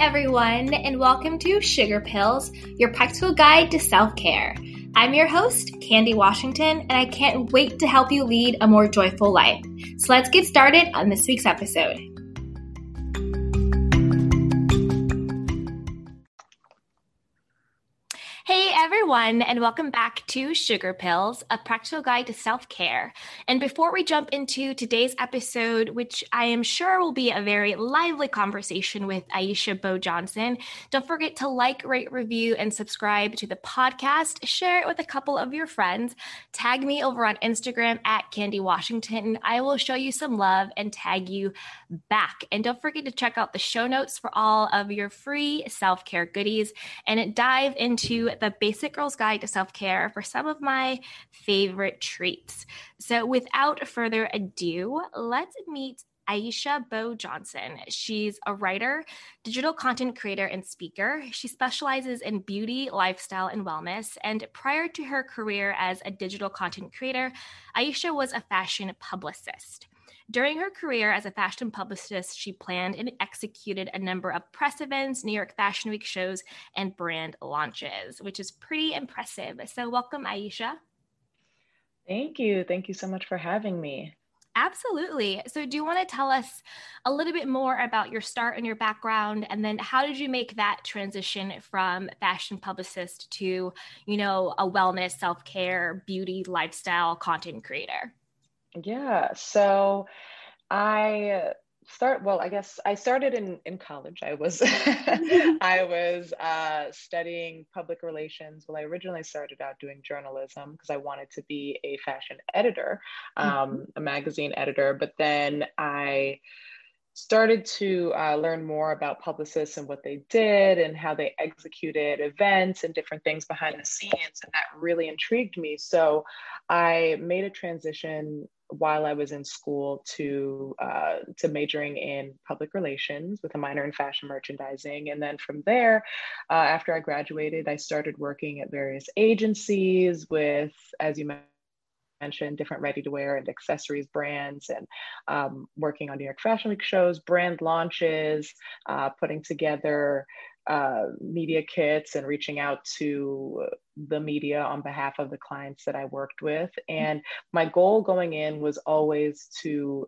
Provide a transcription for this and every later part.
everyone, and welcome to Sugar Pills, your practical guide to self care. I'm your host, Candy Washington, and I can't wait to help you lead a more joyful life. So let's get started on this week's episode. Everyone, and welcome back to Sugar Pills, a practical guide to self care. And before we jump into today's episode, which I am sure will be a very lively conversation with Aisha Beau Johnson, don't forget to like, rate, review, and subscribe to the podcast. Share it with a couple of your friends. Tag me over on Instagram at Candy Washington. I will show you some love and tag you back. And don't forget to check out the show notes for all of your free self care goodies and dive into the Basic Girl's Guide to Self Care for some of my favorite treats. So, without further ado, let's meet Aisha Beau Johnson. She's a writer, digital content creator, and speaker. She specializes in beauty, lifestyle, and wellness. And prior to her career as a digital content creator, Aisha was a fashion publicist. During her career as a fashion publicist, she planned and executed a number of press events, New York Fashion Week shows, and brand launches, which is pretty impressive. So, welcome, Aisha. Thank you. Thank you so much for having me. Absolutely. So, do you want to tell us a little bit more about your start and your background, and then how did you make that transition from fashion publicist to, you know, a wellness, self care, beauty, lifestyle content creator? Yeah. So I start well i guess i started in in college i was i was uh, studying public relations well i originally started out doing journalism because i wanted to be a fashion editor um, mm-hmm. a magazine editor but then i started to uh, learn more about publicists and what they did and how they executed events and different things behind the scenes and that really intrigued me so i made a transition while I was in school to uh, to majoring in public relations with a minor in fashion merchandising, and then from there, uh, after I graduated, I started working at various agencies with, as you mentioned, different ready-to-wear and accessories brands, and um, working on New York Fashion Week shows, brand launches, uh, putting together uh, media kits and reaching out to the media on behalf of the clients that I worked with. And my goal going in was always to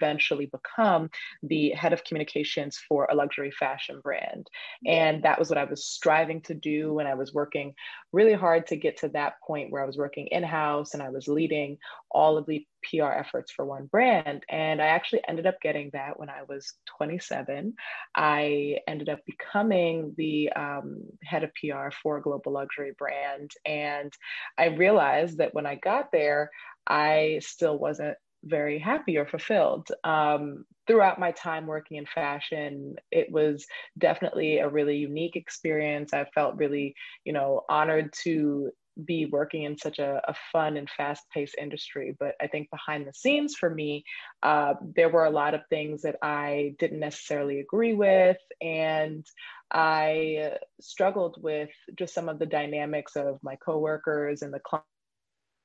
eventually become the head of communications for a luxury fashion brand. And that was what I was striving to do when I was working really hard to get to that point where I was working in house and I was leading all of the PR efforts for one brand. And I actually ended up getting that when I was 27. I ended up becoming the um, head of PR for a global luxury brand. And I realized that when I got there, I still wasn't very happy or fulfilled. Um, throughout my time working in fashion, it was definitely a really unique experience. I felt really, you know, honored to be working in such a, a fun and fast-paced industry. But I think behind the scenes for me, uh, there were a lot of things that I didn't necessarily agree with, and I struggled with just some of the dynamics of my coworkers and the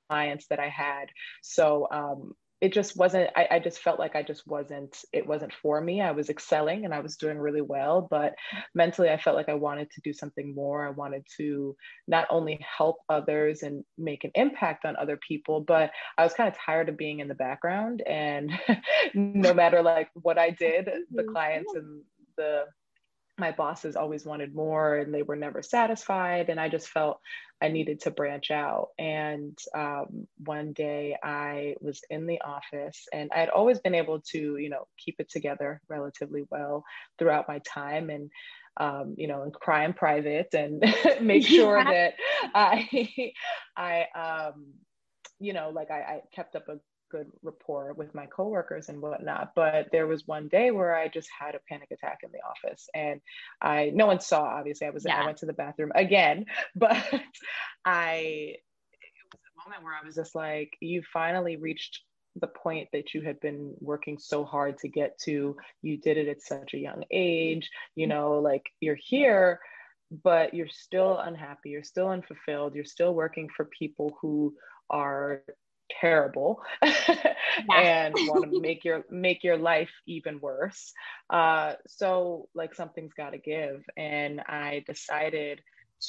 clients that I had. So um, it just wasn't I, I, just felt like i just wasn't it wasn't for me. I was excelling and i was doing really well but mentally i felt like i wanted to do something more. I wanted to not only help others and make an impact on other people but i was kind of tired of being in the background and no matter like what i did the mm-hmm. clients and the my bosses always wanted more and they were never satisfied and i just felt i needed to branch out and um, one day i was in the office and i had always been able to you know keep it together relatively well throughout my time and um, you know, and cry in private and make sure yeah. that I, I, um, you know, like I, I kept up a good rapport with my coworkers and whatnot. But there was one day where I just had a panic attack in the office, and I no one saw. Obviously, I was yeah. I went to the bathroom again, but I it was a moment where I was just like, you finally reached the point that you had been working so hard to get to. You did it at such a young age. You know, like you're here but you're still unhappy, you're still unfulfilled, you're still working for people who are terrible and want to make your make your life even worse uh, so like something's got to give and i decided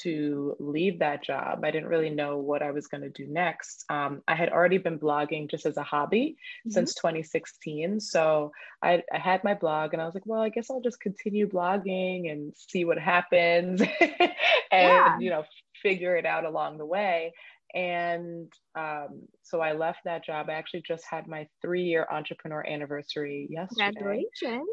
to leave that job. I didn't really know what I was going to do next. Um, I had already been blogging just as a hobby mm-hmm. since 2016. So I, I, had my blog and I was like, well, I guess I'll just continue blogging and see what happens and, yeah. you know, figure it out along the way. And um, so I left that job. I actually just had my three year entrepreneur anniversary yesterday. Congratulations.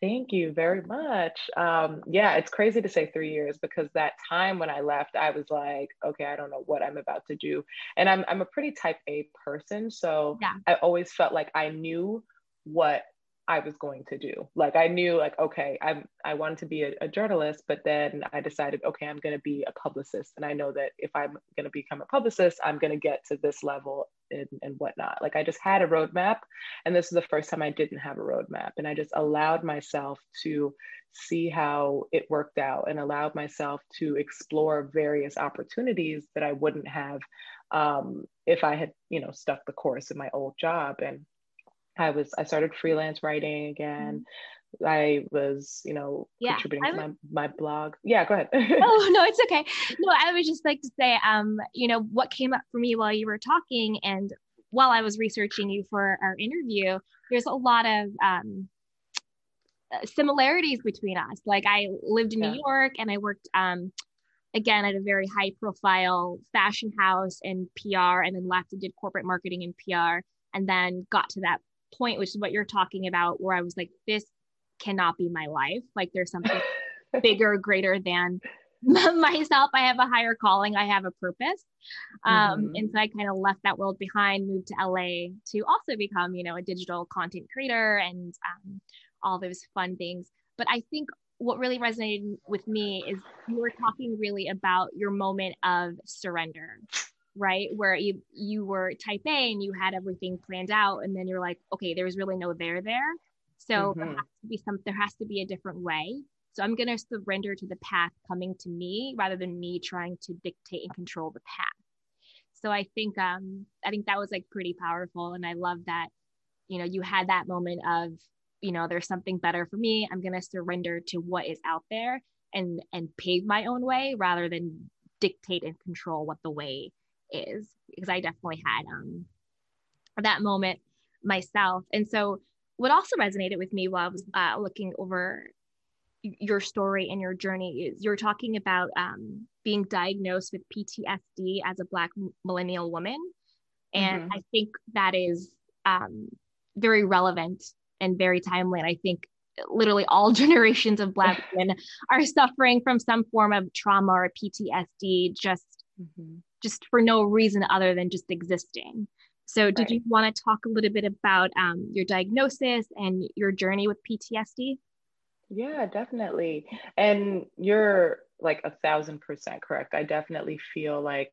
Thank you very much. Um, yeah, it's crazy to say three years because that time when I left, I was like, okay, I don't know what I'm about to do. And I'm, I'm a pretty type A person. So yeah. I always felt like I knew what I was going to do. Like I knew like, okay, I I wanted to be a, a journalist, but then I decided, okay, I'm going to be a publicist. And I know that if I'm going to become a publicist, I'm going to get to this level and, and whatnot. Like I just had a roadmap. And this is the first time I didn't have a roadmap. And I just allowed myself to see how it worked out and allowed myself to explore various opportunities that I wouldn't have um, if I had, you know, stuck the course in my old job. And I was I started freelance writing again. Mm-hmm. I was, you know, yeah, contributing to my, my blog. Yeah, go ahead. oh no, it's okay. No, I would just like to say, um, you know, what came up for me while you were talking and while I was researching you for our interview, there's a lot of um, uh, similarities between us. Like I lived in yeah. New York and I worked um, again at a very high profile fashion house and PR and then left and did corporate marketing and PR and then got to that point, which is what you're talking about, where I was like, this cannot be my life. Like there's something bigger, greater than myself. I have a higher calling. I have a purpose. Um, mm-hmm. And so I kind of left that world behind, moved to LA to also become, you know, a digital content creator and um, all those fun things. But I think what really resonated with me is you were talking really about your moment of surrender right? Where you you were type a and you had everything planned out and then you're like okay there's really no there there. So mm-hmm. there has to be some there has to be a different way. So i'm going to surrender to the path coming to me rather than me trying to dictate and control the path. So i think um i think that was like pretty powerful and i love that you know you had that moment of you know there's something better for me. I'm going to surrender to what is out there and and pave my own way rather than dictate and control what the way is because I definitely had um, that moment myself. And so, what also resonated with me while I was uh, looking over your story and your journey is you're talking about um, being diagnosed with PTSD as a Black millennial woman. And mm-hmm. I think that is um, very relevant and very timely. And I think literally all generations of Black women are suffering from some form of trauma or PTSD just mm-hmm just for no reason other than just existing. So, did right. you want to talk a little bit about um, your diagnosis and your journey with PTSD? Yeah, definitely. And you're like a thousand percent correct. I definitely feel like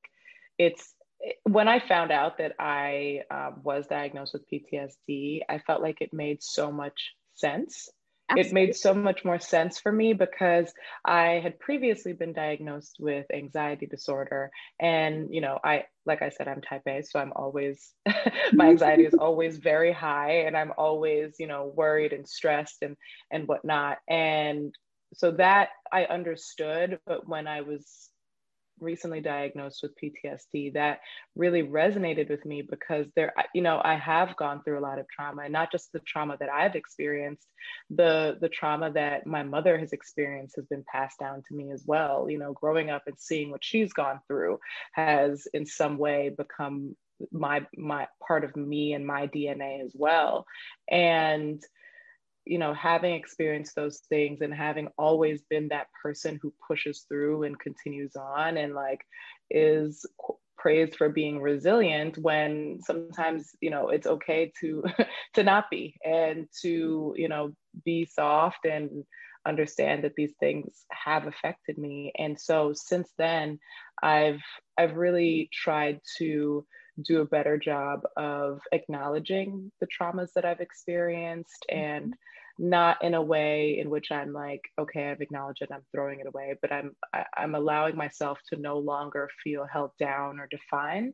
it's when I found out that I uh, was diagnosed with PTSD, I felt like it made so much sense Absolutely. It made so much more sense for me because I had previously been diagnosed with anxiety disorder. And, you know, I, like I said, I'm type A, so I'm always, my anxiety is always very high and I'm always, you know, worried and stressed and, and whatnot. And so that I understood, but when I was recently diagnosed with PTSD that really resonated with me because there you know I have gone through a lot of trauma and not just the trauma that I've experienced the the trauma that my mother has experienced has been passed down to me as well. You know growing up and seeing what she's gone through has in some way become my my part of me and my DNA as well. And you know, having experienced those things and having always been that person who pushes through and continues on and like is praised for being resilient when sometimes you know it's okay to to not be and to you know be soft and understand that these things have affected me and so since then i've i've really tried to do a better job of acknowledging the traumas that I've experienced mm-hmm. and not in a way in which I'm like, okay, I've acknowledged it, I'm throwing it away, but I'm I, am i am allowing myself to no longer feel held down or defined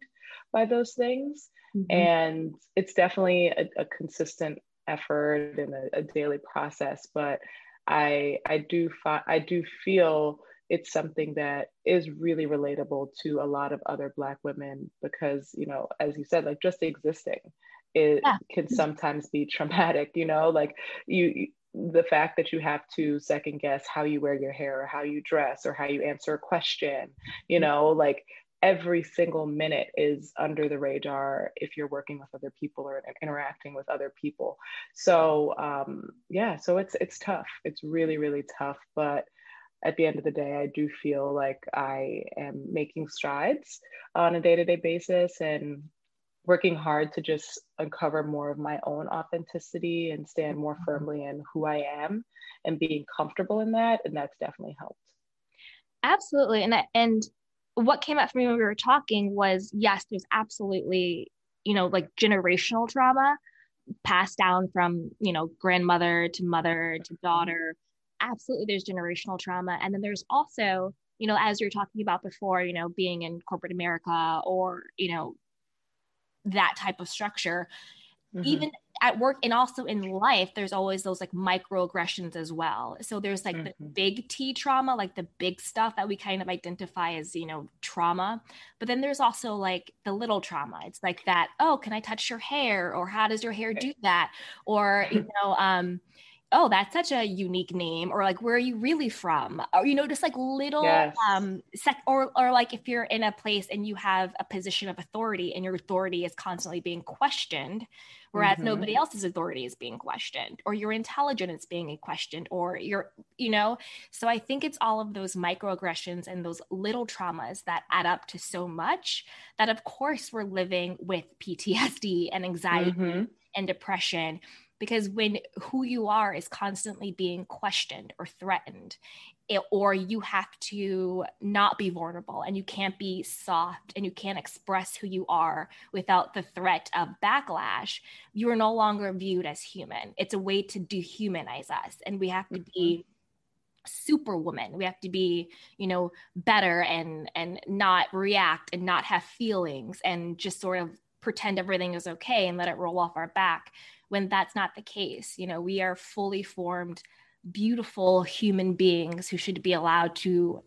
by those things. Mm-hmm. And it's definitely a, a consistent effort and a, a, daily process, but I I do fi- I do feel it's something that is really relatable to a lot of other black women because you know as you said like just existing it yeah. can sometimes be traumatic you know like you the fact that you have to second guess how you wear your hair or how you dress or how you answer a question you mm-hmm. know like every single minute is under the radar if you're working with other people or interacting with other people so um, yeah so it's it's tough it's really really tough but at the end of the day i do feel like i am making strides on a day-to-day basis and working hard to just uncover more of my own authenticity and stand more mm-hmm. firmly in who i am and being comfortable in that and that's definitely helped absolutely and and what came up for me when we were talking was yes, there's absolutely, you know, like generational trauma passed down from, you know, grandmother to mother to daughter. Absolutely, there's generational trauma. And then there's also, you know, as you're talking about before, you know, being in corporate America or, you know, that type of structure, mm-hmm. even at work and also in life there's always those like microaggressions as well. So there's like mm-hmm. the big t trauma like the big stuff that we kind of identify as you know trauma. But then there's also like the little trauma. It's like that oh can i touch your hair? Or how does your hair do that? Or you know um oh that's such a unique name or like where are you really from or you know just like little yes. um sec- or or like if you're in a place and you have a position of authority and your authority is constantly being questioned whereas mm-hmm. nobody else's authority is being questioned or your intelligence being questioned or your you know so i think it's all of those microaggressions and those little traumas that add up to so much that of course we're living with ptsd and anxiety mm-hmm. and depression because when who you are is constantly being questioned or threatened it, or you have to not be vulnerable and you can't be soft and you can't express who you are without the threat of backlash you are no longer viewed as human. It's a way to dehumanize us and we have to be mm-hmm. superwoman. We have to be you know better and and not react and not have feelings and just sort of pretend everything is okay and let it roll off our back when that's not the case. You know, we are fully formed, beautiful human beings who should be allowed to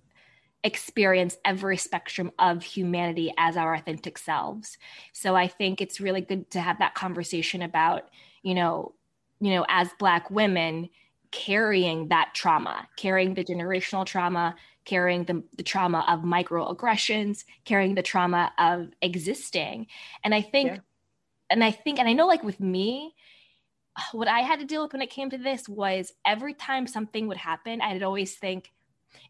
experience every spectrum of humanity as our authentic selves. So I think it's really good to have that conversation about, you know, you know, as black women carrying that trauma, carrying the generational trauma, carrying the, the trauma of microaggressions, carrying the trauma of existing. And I think yeah. and I think and I know like with me, what I had to deal with when it came to this was every time something would happen, I'd always think,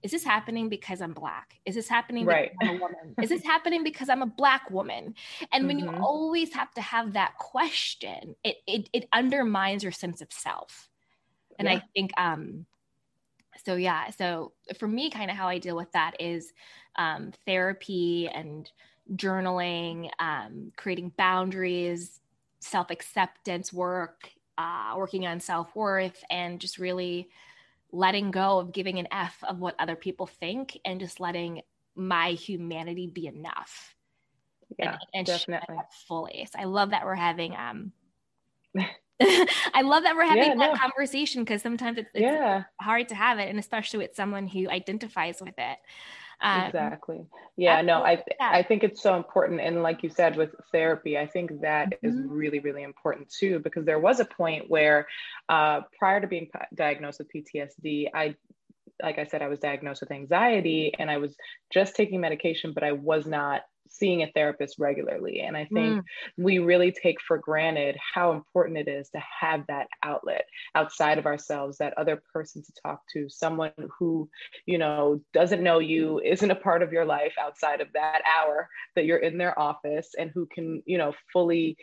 is this happening because I'm black? Is this happening right. because I'm a woman? is this happening because I'm a black woman? And when mm-hmm. you always have to have that question, it, it it undermines your sense of self. And yeah. I think um so yeah, so for me kind of how I deal with that is um therapy and journaling, um creating boundaries, self-acceptance work uh, working on self worth and just really letting go of giving an F of what other people think and just letting my humanity be enough. Yeah, and, and definitely. fully. So I love that we're having um I love that we're having yeah, that no. conversation because sometimes it's, it's yeah. hard to have it, and especially with someone who identifies with it. Um, exactly. Yeah, no, I yeah. I think it's so important. And like you said, with therapy, I think that mm-hmm. is really, really important too, because there was a point where uh, prior to being diagnosed with PTSD, I like I said, I was diagnosed with anxiety and I was just taking medication, but I was not seeing a therapist regularly. And I think mm. we really take for granted how important it is to have that outlet outside of ourselves, that other person to talk to, someone who, you know, doesn't know you, isn't a part of your life outside of that hour that you're in their office and who can, you know, fully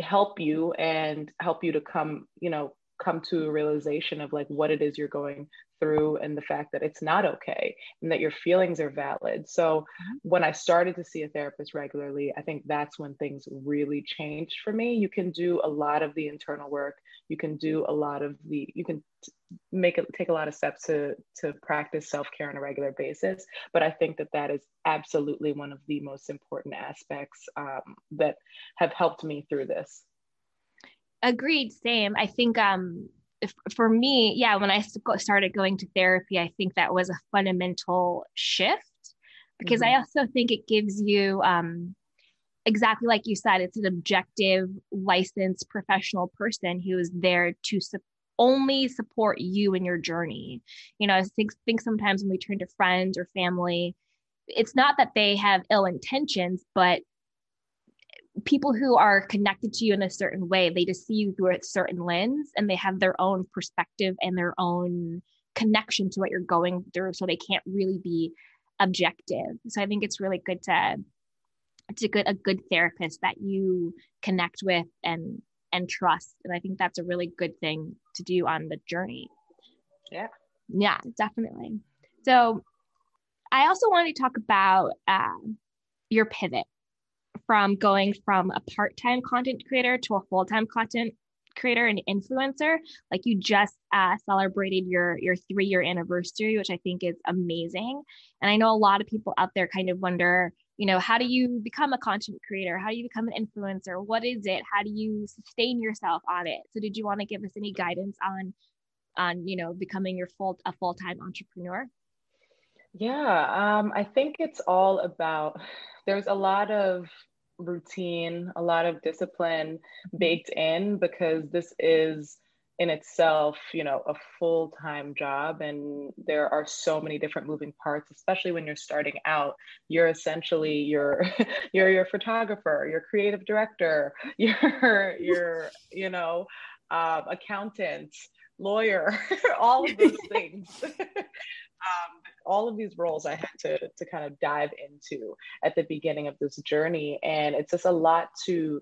help you and help you to come, you know, come to a realization of like what it is you're going through and the fact that it's not okay and that your feelings are valid. So mm-hmm. when I started to see a therapist regularly, I think that's when things really changed for me. You can do a lot of the internal work. You can do a lot of the, you can make it take a lot of steps to to practice self-care on a regular basis but i think that that is absolutely one of the most important aspects um, that have helped me through this agreed same i think um for me, yeah, when I started going to therapy, I think that was a fundamental shift because mm-hmm. I also think it gives you, um, exactly like you said, it's an objective, licensed professional person who is there to su- only support you in your journey. You know, I think, think sometimes when we turn to friends or family, it's not that they have ill intentions, but people who are connected to you in a certain way they just see you through a certain lens and they have their own perspective and their own connection to what you're going through so they can't really be objective. So i think it's really good to to get a good therapist that you connect with and and trust and i think that's a really good thing to do on the journey. Yeah. Yeah definitely. So i also wanted to talk about uh, your pivot from going from a part-time content creator to a full-time content creator and influencer like you just uh, celebrated your your three year anniversary which i think is amazing. And i know a lot of people out there kind of wonder you know how do you become a content creator? How do you become an influencer? What is it? How do you sustain yourself on it? So did you want to give us any guidance on on you know becoming your full a full-time entrepreneur? Yeah um, i think it's all about there's a lot of routine, a lot of discipline baked in because this is in itself, you know, a full-time job and there are so many different moving parts, especially when you're starting out. You're essentially your you're your photographer, your creative director, your your, you know, uh, accountant, lawyer, all of those things. um, all of these roles I had to to kind of dive into at the beginning of this journey, and it's just a lot to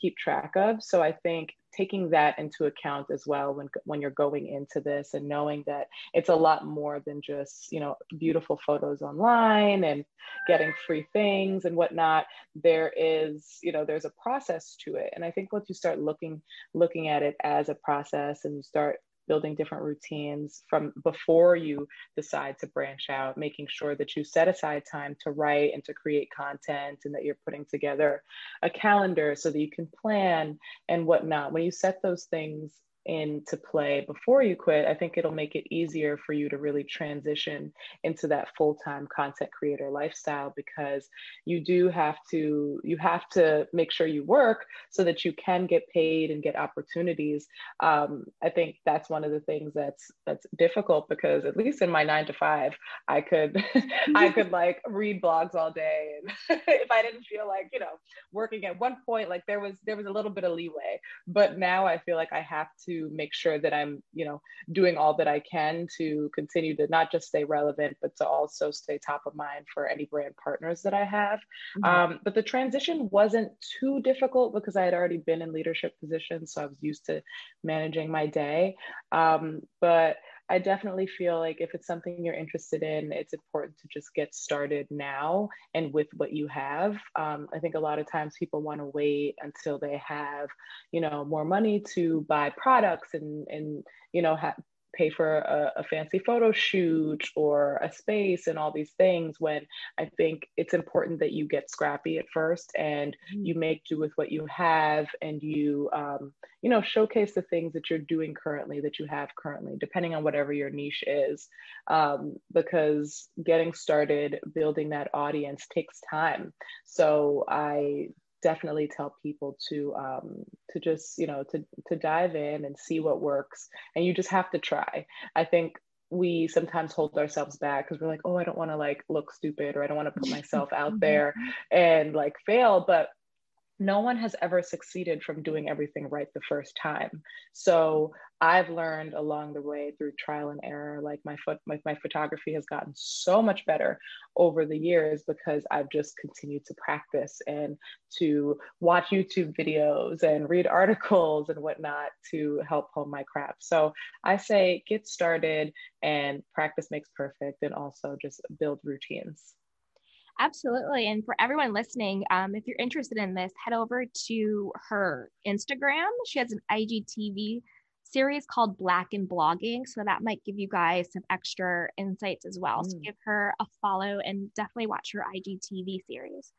keep track of. So I think taking that into account as well when when you're going into this and knowing that it's a lot more than just you know beautiful photos online and getting free things and whatnot there is you know there's a process to it and i think once you start looking looking at it as a process and you start building different routines from before you decide to branch out, making sure that you set aside time to write and to create content and that you're putting together a calendar so that you can plan and whatnot. When you set those things into play before you quit, I think it'll make it easier for you to really transition into that full-time content creator lifestyle because you do have to you have to make sure you work so that you can get paid and get opportunities. Um, I think that's one of the things that's that's difficult because at least in my nine to five, I could I could like read blogs all day and if I didn't feel like you know working at one point like there was there was a little bit of leeway, but now I feel like I have to to make sure that I'm, you know, doing all that I can to continue to not just stay relevant, but to also stay top of mind for any brand partners that I have. Mm-hmm. Um, but the transition wasn't too difficult because I had already been in leadership positions, so I was used to managing my day. Um, but I definitely feel like if it's something you're interested in, it's important to just get started now and with what you have. Um, I think a lot of times people want to wait until they have, you know, more money to buy products and and you know ha- pay for a, a, fancy photo shoot or a space and all these things when I think it's important that you get scrappy at first and mm-hmm. you make do with what you have and you, um, you know, showcase the things that you're doing currently that you have currently, depending on whatever your niche is. Um, because getting started, building that audience takes time. So I definitely tell people to um, to just you know to to dive in and see what works. And you just have to try. I think we sometimes hold ourselves back because we're like oh i don't want to like look stupid or i don't want to put myself out mm-hmm. there and like fail. But no one has ever succeeded from doing everything right the first time. So I've learned along the way through trial and error. Like my foot, my, my photography has gotten so much better over the years because I've just continued to practice and to watch YouTube videos and read articles and whatnot to help hone my craft. So I say get started and practice makes perfect, and also just build routines. Absolutely. And for everyone listening, um, if you're interested in this, head over to her Instagram. She has an IGTV series called Black and Blogging. So that might give you guys some extra insights as well. Mm. So give her a follow and definitely watch her IGTV series.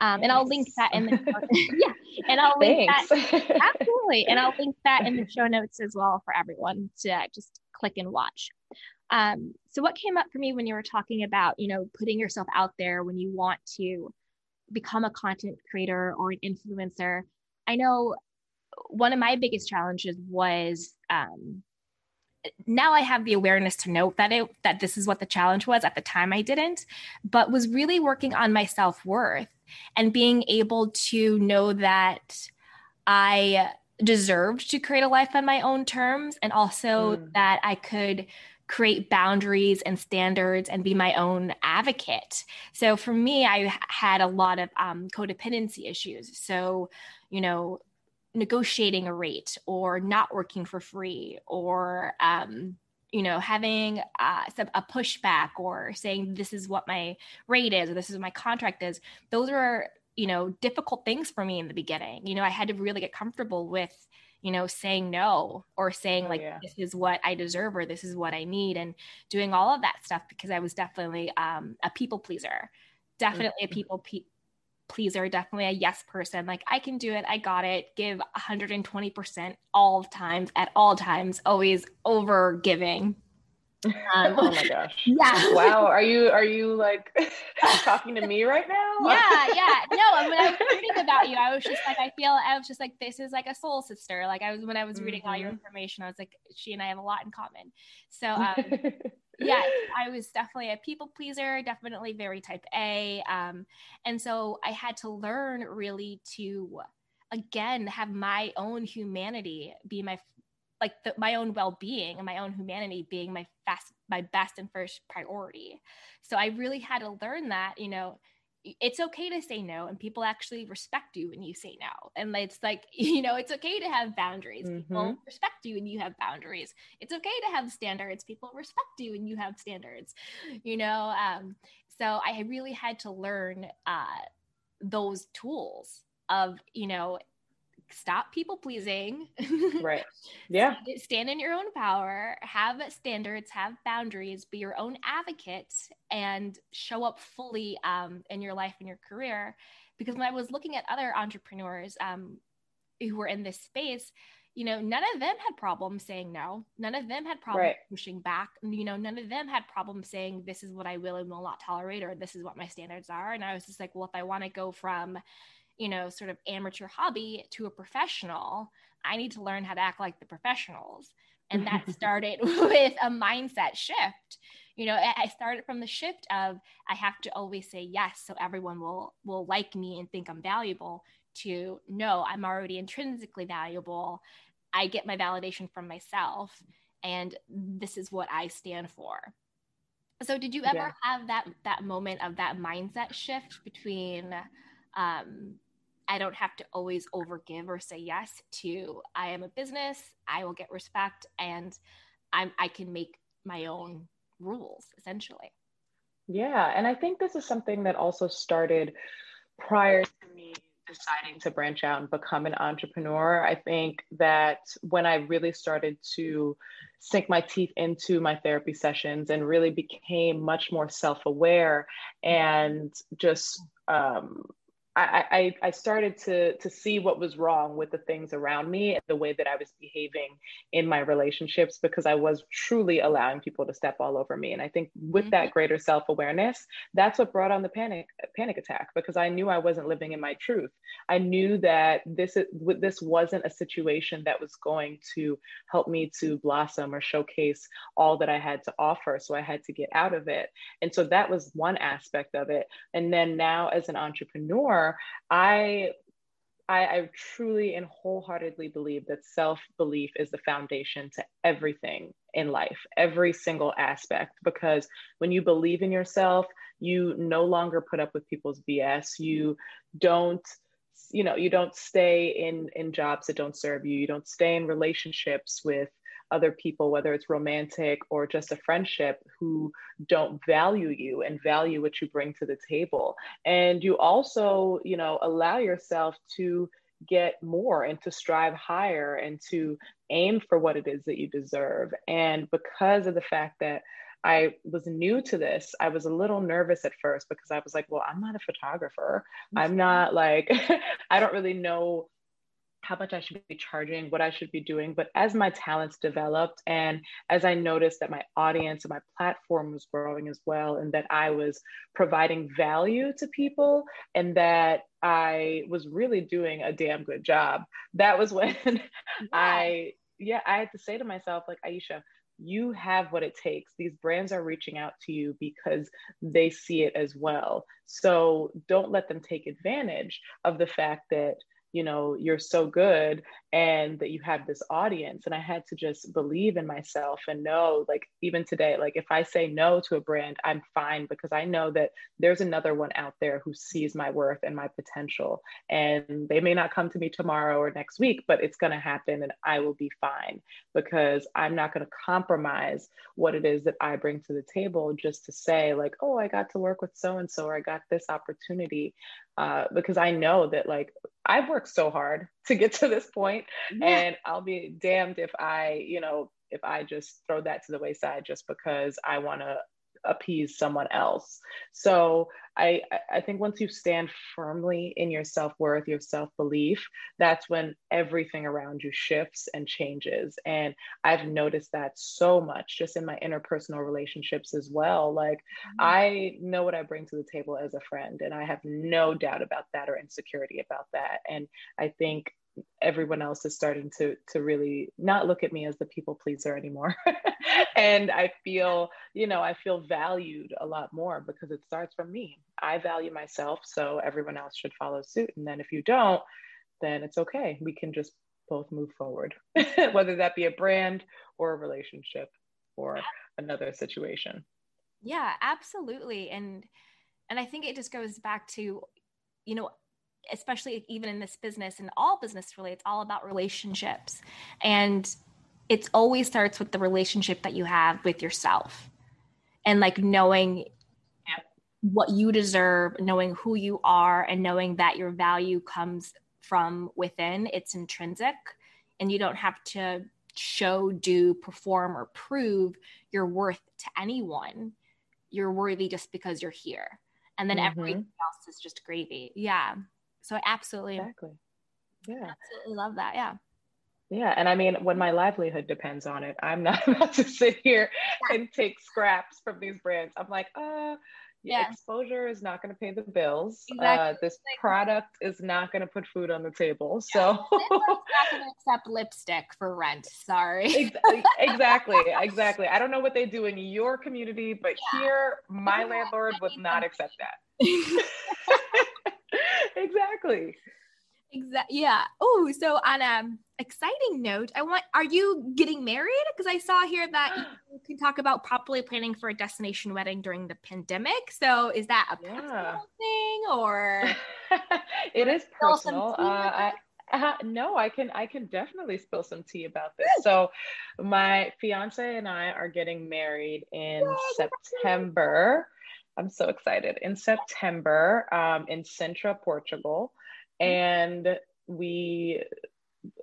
Um, and I'll link that in the yeah, and I'll link Thanks. that absolutely, and I'll link that in the show notes as well for everyone to just click and watch. Um, so what came up for me when you were talking about, you know, putting yourself out there when you want to become a content creator or an influencer? I know one of my biggest challenges was um, now I have the awareness to note that it that this is what the challenge was. At the time, I didn't, but was really working on my self worth and being able to know that I deserved to create a life on my own terms, and also mm. that I could create boundaries and standards and be my own advocate. So for me, I had a lot of um, codependency issues. So, you know, negotiating a rate or not working for free or, um, you know, having uh, a pushback or saying this is what my rate is or this is what my contract is. Those are, you know, difficult things for me in the beginning. You know, I had to really get comfortable with you know saying no or saying oh, like yeah. this is what i deserve or this is what i need and doing all of that stuff because i was definitely um, a people pleaser. Definitely mm-hmm. a people pe- pleaser definitely a yes person. Like i can do it. I got it. Give 120% all times at all times always over giving um, oh my gosh. Yeah. Wow. Are you are you like talking to me right now? yeah, yeah. No, when I was reading about you, I was just like, I feel I was just like, this is like a soul sister. Like I was when I was reading mm-hmm. all your mm-hmm. information, I was like, she and I have a lot in common. So um yeah, I was definitely a people pleaser, definitely very type A. Um, and so I had to learn really to again have my own humanity be my like the, my own well-being and my own humanity being my fast my best and first priority. So i really had to learn that you know it's okay to say no and people actually respect you when you say no. And it's like you know it's okay to have boundaries. Mm-hmm. people respect you when you have boundaries. It's okay to have standards. People respect you when you have standards you know um, so i really had to learn uh, those tools of you know stop people pleasing. right. Yeah. Stand in your own power, have standards, have boundaries, be your own advocate, and show up fully um, in your life and your career. Because when I was looking at other entrepreneurs um, who were in this space, you know, none of them had problems saying no. None of them had problems right. pushing back. You know, none of them had problems saying this is what I will and will not tolerate, or this is what my standards are. And I was just like, well, if I want to go from you know, sort of amateur hobby to a professional, I need to learn how to act like the professionals. And that started with a mindset shift. You know, I started from the shift of I have to always say yes so everyone will will like me and think I'm valuable to no, I'm already intrinsically valuable. I get my validation from myself and this is what I stand for. So did you ever yeah. have that that moment of that mindset shift between um, I don't have to always overgive or say yes to I am a business, I will get respect and I'm I can make my own rules essentially. Yeah, and I think this is something that also started prior to me deciding to branch out and become an entrepreneur. I think that when I really started to sink my teeth into my therapy sessions and really became much more self aware and just um, I, I, started to, to see what was wrong with the things around me and the way that I was behaving in my relationships because I was truly allowing people to step all over me. And I think with mm-hmm. that greater self awareness, that's what brought on the panic panic attack because I knew I wasn't living in my truth. I knew that this this wasn't a situation that was going to help me to blossom or showcase all that I had to offer. So I had to get out of it. And so that was one aspect of it. And then now as an entrepreneur I I, I truly and wholeheartedly believe that self belief is the foundation to everything in life, every single aspect. Because when you believe in yourself, you no longer put up with people's BS. You don't you know you don't stay in in jobs that don't serve you you don't stay in relationships with other people whether it's romantic or just a friendship who don't value you and value what you bring to the table. And you also you know allow yourself to get more and to strive higher and to aim for what it is that you deserve. And because of the fact that I was new to this, I was a little nervous at first because I was like, well, I'm not a photographer. I'm not like, I don't really know how much I should be charging, what I should be doing. But as my talents developed and as I noticed that my audience and my platform was growing as well, and that I was providing value to people and that I was really doing a damn good job, that was when yeah. I, yeah, I had to say to myself, like, Aisha, you have what it takes. These brands are reaching out to you because they see it as well. So don't let them take advantage of the fact that you know you're so good and that you have this audience. And i had to just believe in myself and know like even today like if i say no to a brand i'm fine because i know that there's another one out there who sees my worth and my potential. And they may not come to me tomorrow or next week but it's going to happen and i will be fine because i'm not going to compromise what it is that i bring to the table just to say like oh i got to work with so and so or i got this opportunity uh, because I know that like I've worked so hard to get to this point, yeah. and I'll be damned if I, you know, if I just throw that to the wayside just because I want to appease someone else. So I, I think once you stand firmly in your self worth, your self belief, that's when everything around you shifts and changes. And I've noticed that so much just in my interpersonal relationships as well. Like, mm-hmm. I know what I bring to the table as a friend, and I have no doubt about that or insecurity about that. And I think everyone else is starting to to really not look at me as the people pleaser anymore. And i feel you know i feel valued a lot more because it starts from me. I value myself so everyone else should follow suit. And then if you don't then it's okay. We can just both move forward whether that be a brand or a relationship or another situation. Yeah absolutely. And and i think it just goes back to you know especially even in this business and all business really it's all about relationships. And it always starts with the relationship that you have with yourself and like knowing what you deserve knowing who you are and knowing that your value comes from within. It's intrinsic and you don't have to show do perform or prove your worth to anyone. You're worthy just because you're here. And then mm-hmm. everything else is just gravy. Yeah so I absolutely, exactly, yeah, absolutely love that. Yeah. Yeah. And I mean, when my livelihood depends on it, I'm not about to sit here yeah. and take scraps from these brands. I'm like, uh, yeah. exposure is not going to pay the bills. Exactly. Uh, this product is not going to put food on the table. Yeah. So not going to accept lipstick for rent. Sorry. exactly. Exactly. I don't know what they do in your community, but yeah. here, my landlord would not accept that. exactly. Exactly. Yeah. Oh, so on a exciting note, I want. Are you getting married? Because I saw here that you can talk about properly planning for a destination wedding during the pandemic. So is that a yeah. personal thing or? it is personal. Uh, I, uh, no, I can I can definitely spill some tea about this. So, my fiance and I are getting married in September. I'm so excited. In September, um, in Sintra, Portugal. And we,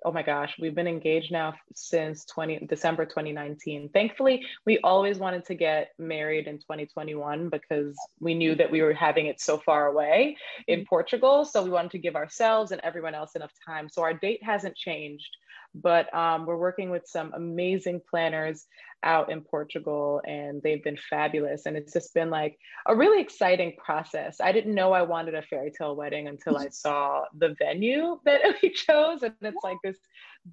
oh my gosh, we've been engaged now since 20, December 2019. Thankfully, we always wanted to get married in 2021 because we knew that we were having it so far away in mm-hmm. Portugal. So we wanted to give ourselves and everyone else enough time. So our date hasn't changed but um, we're working with some amazing planners out in Portugal and they've been fabulous. And it's just been like a really exciting process. I didn't know I wanted a fairy tale wedding until I saw the venue that we chose. And it's like this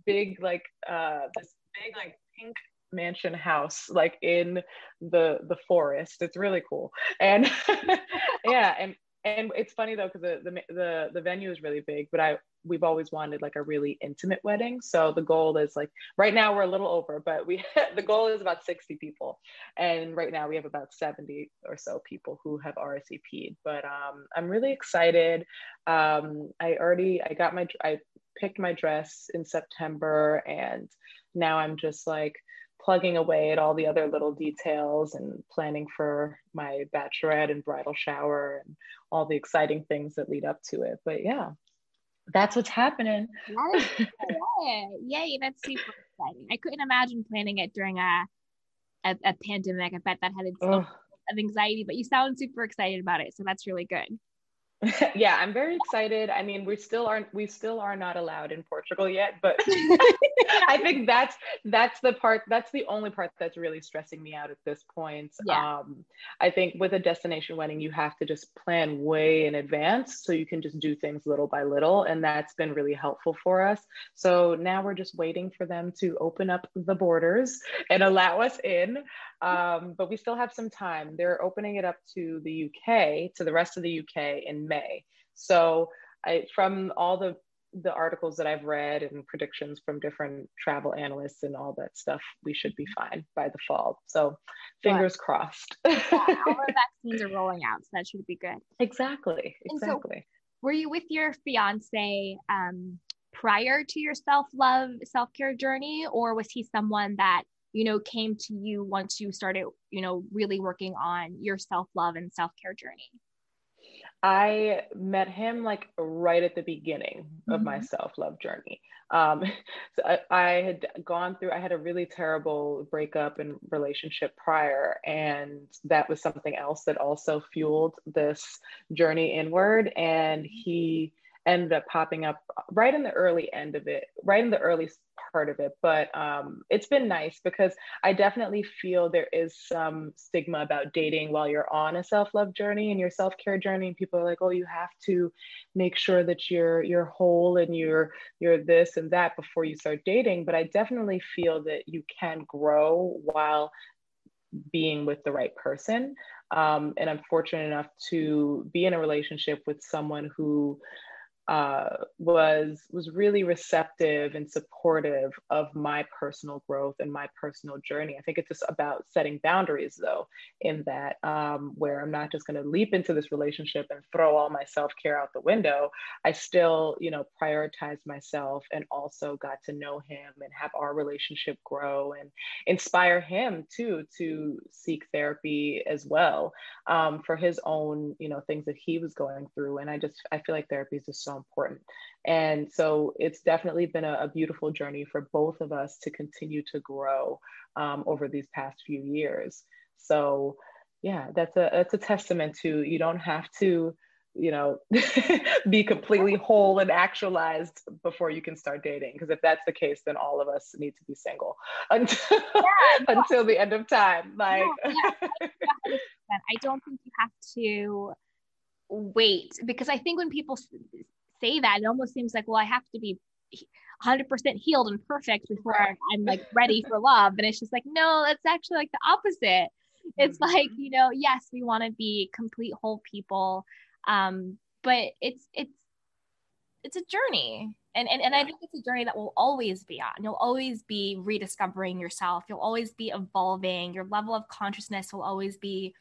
big, like, uh, this big, like, pink mansion house like in the the forest it's really cool and yeah and and it's funny though because the, the the the venue is really big, but I we've always wanted like a really intimate wedding. So the goal is like right now we're a little over, but we the goal is about 60 people. And right now we have about 70 or so people who have RSVP'd. But um, I'm really excited. Um, I already I got my I picked my dress in September and now I'm just like plugging away at all the other little details and planning for my bachelorette and bridal shower and all the exciting things that lead up to it. But yeah, that's what's happening. That is, Yay, that's super exciting. I couldn't imagine planning it during a a, a pandemic. I bet that had its own of anxiety, but you sound super excited about it. So that's really good. yeah, I'm very excited. I mean, we still aren't we still are not allowed in Portugal yet, but I think that's that's the part that's the only part that's really stressing me out at this point. Yeah. Um, I think with a destination wedding, you have to just plan way in advance so you can just do things little by little, and that's been really helpful for us. So now we're just waiting for them to open up the borders and allow us in um, but we still have some time. They're opening it up to the UK, to the rest of the UK in May. So I, from all the the articles that I've read and predictions from different travel analysts and all that stuff, we should be fine by the fall. So fingers crossed. yeah, all the vaccines are rolling out, so that should be good. Exactly. Exactly. So were you with your fiance um, prior to your self love, self care journey, or was he someone that you know came to you once you started you know really working on your self-love and self-care journey i met him like right at the beginning mm-hmm. of my mm-hmm. self-love journey um, so I, I, had gone through i had a really terrible breakup and relationship prior and that was something else that also fueled this journey inward and he ended up popping up right in the early end of it right in the early part of it but um, it's been nice because i definitely feel there is some stigma about dating while you're on a self-love journey and your self-care journey and people are like oh you have to make sure that you're you're whole and you're you're this and that before you start dating but i definitely feel that you can grow while being with the right person um, and i'm fortunate enough to be in a relationship with someone who uh, was was really receptive and supportive of my personal growth and my personal journey. I think it's just about setting boundaries, though, in that um, where I'm not just going to leap into this relationship and throw all my self care out the window. I still, you know, prioritized myself and also got to know him and have our relationship grow and inspire him too to seek therapy as well um, for his own, you know, things that he was going through. And I just I feel like therapy is just so important. And so it's definitely been a, a beautiful journey for both of us to continue to grow um, over these past few years. So yeah, that's a that's a testament to you don't have to you know be completely whole and actualized before you can start dating because if that's the case then all of us need to be single until yeah, no. until the end of time like no, yeah, I don't think you have to wait because i think when people say that, it almost seems like, well, I have to be 100% healed and perfect before I'm like ready for love. And it's just like, no, that's actually like the opposite. It's mm-hmm. like, you know, yes, we want to be complete whole people. Um, but it's, it's, it's a journey. And, and, and I think it's a journey that will always be on. You'll always be rediscovering yourself. You'll always be evolving. Your level of consciousness will always be,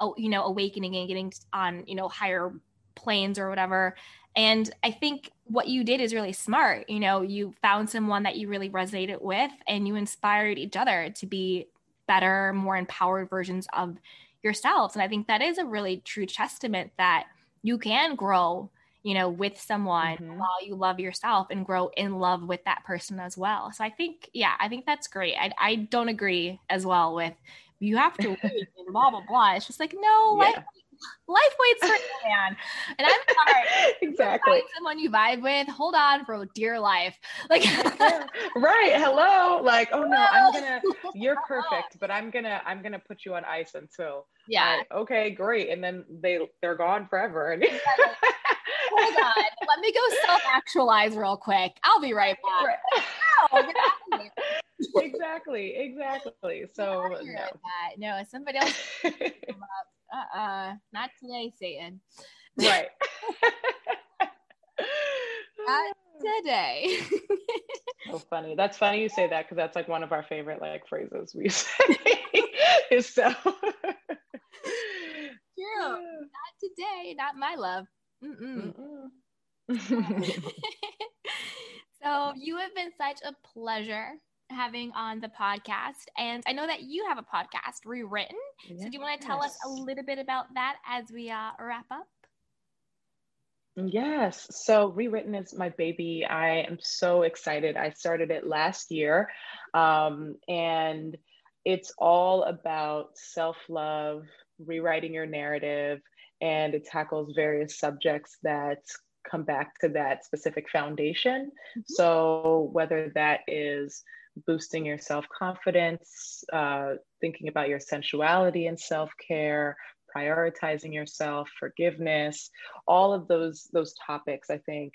oh, you know, awakening and getting on, you know, higher planes or whatever. And I think what you did is really smart. You know, you found someone that you really resonated with and you inspired each other to be better, more empowered versions of yourselves. And I think that is a really true testament that you can grow, you know, with someone mm-hmm. while you love yourself and grow in love with that person as well. So I think, yeah, I think that's great. I, I don't agree as well with you have to wait and blah blah blah. It's just like no, yeah. life life waits for you, man. And I'm sorry. exactly. someone you vibe with, hold on for dear life. Like right. Hello. Like, oh no, I'm gonna you're perfect, but I'm gonna I'm gonna put you on ice until yeah. okay, great. And then they they're gone forever. hold on. Let me go self-actualize real quick. I'll be right back. Right. No, exactly, exactly. So no. no, somebody else uh-uh, not today, Satan. Right. Not today. so funny. That's funny you say that because that's like one of our favorite like phrases we say is so. True. Not today. Not my love. Mm-mm. so you have been such a pleasure having on the podcast. And I know that you have a podcast, Rewritten. Yes. So do you want to tell us a little bit about that as we uh, wrap up? Yes. So Rewritten is my baby. I am so excited. I started it last year. Um, and it's all about self love, rewriting your narrative, and it tackles various subjects that come back to that specific foundation. Mm-hmm. So whether that is boosting your self confidence, uh, thinking about your sensuality and self care, prioritizing yourself, forgiveness, all of those those topics I think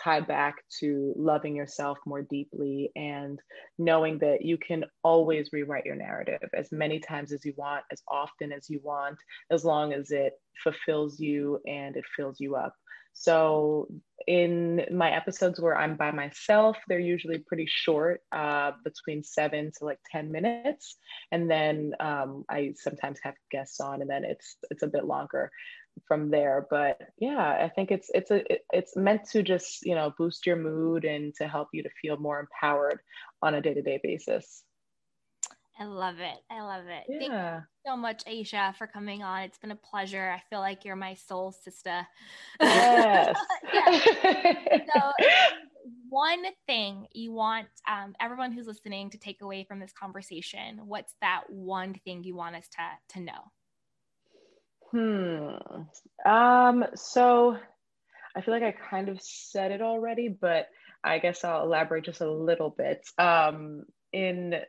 tie back to loving yourself more deeply and knowing that you can always rewrite your narrative as many times as you want, as often as you want, as long as it fulfills you and it fills you up. So in my episodes where I'm by myself, they're usually pretty short, uh, between seven to like 10 minutes. And then um, I sometimes have guests on and then it's it's a bit longer from there. But yeah, I think it's it's a it's meant to just, you know, boost your mood and to help you to feel more empowered on a day-to-day basis. I love it. I love it. Yeah. Thank you so much, Aisha, for coming on. It's been a pleasure. I feel like you're my soul sister. Yes. so, one thing you want um, everyone who's listening to take away from this conversation, what's that one thing you want us to to know? Hmm. Um. So, I feel like I kind of said it already, but I guess I'll elaborate just a little bit. Um, in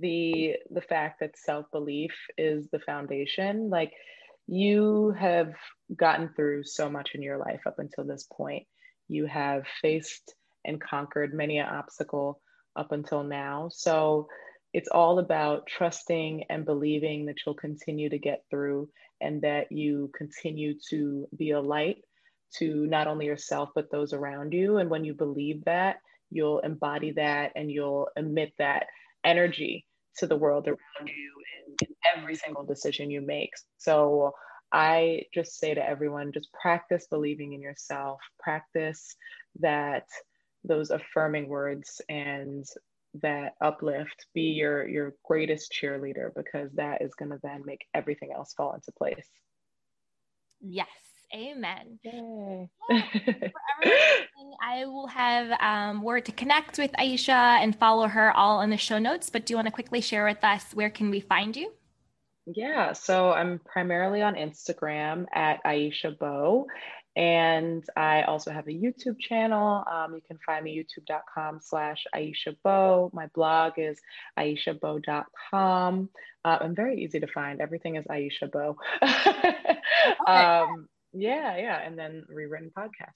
the the fact that self-belief is the foundation. Like you have gotten through so much in your life up until this point. You have faced and conquered many an obstacle up until now. So it's all about trusting and believing that you'll continue to get through and that you continue to be a light to not only yourself but those around you. And when you believe that you'll embody that and you'll emit that energy to the world around you in, in every single decision you make. So I just say to everyone just practice believing in yourself, practice that those affirming words and that uplift be your your greatest cheerleader because that is going to then make everything else fall into place. Yes. Amen. Yeah. I will have um, where to connect with Aisha and follow her all in the show notes. But do you want to quickly share with us where can we find you? Yeah, so I'm primarily on Instagram at Aisha Beau. And I also have a YouTube channel. Um, you can find me youtube.com slash Aisha Beau. My blog is aishabeau.com. Uh, I'm very easy to find. Everything is Aisha Beau. um, yeah, yeah. And then rewritten podcast.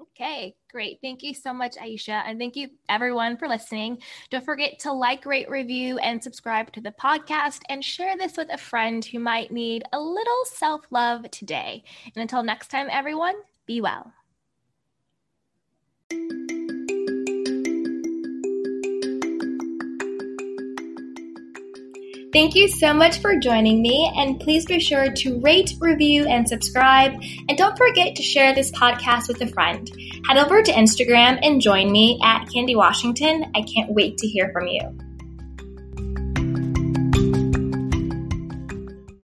Okay, great. Thank you so much, Aisha. And thank you, everyone, for listening. Don't forget to like, rate, review, and subscribe to the podcast and share this with a friend who might need a little self love today. And until next time, everyone, be well. Thank you so much for joining me, and please be sure to rate, review, and subscribe. And don't forget to share this podcast with a friend. Head over to Instagram and join me at Candy Washington. I can't wait to hear from you.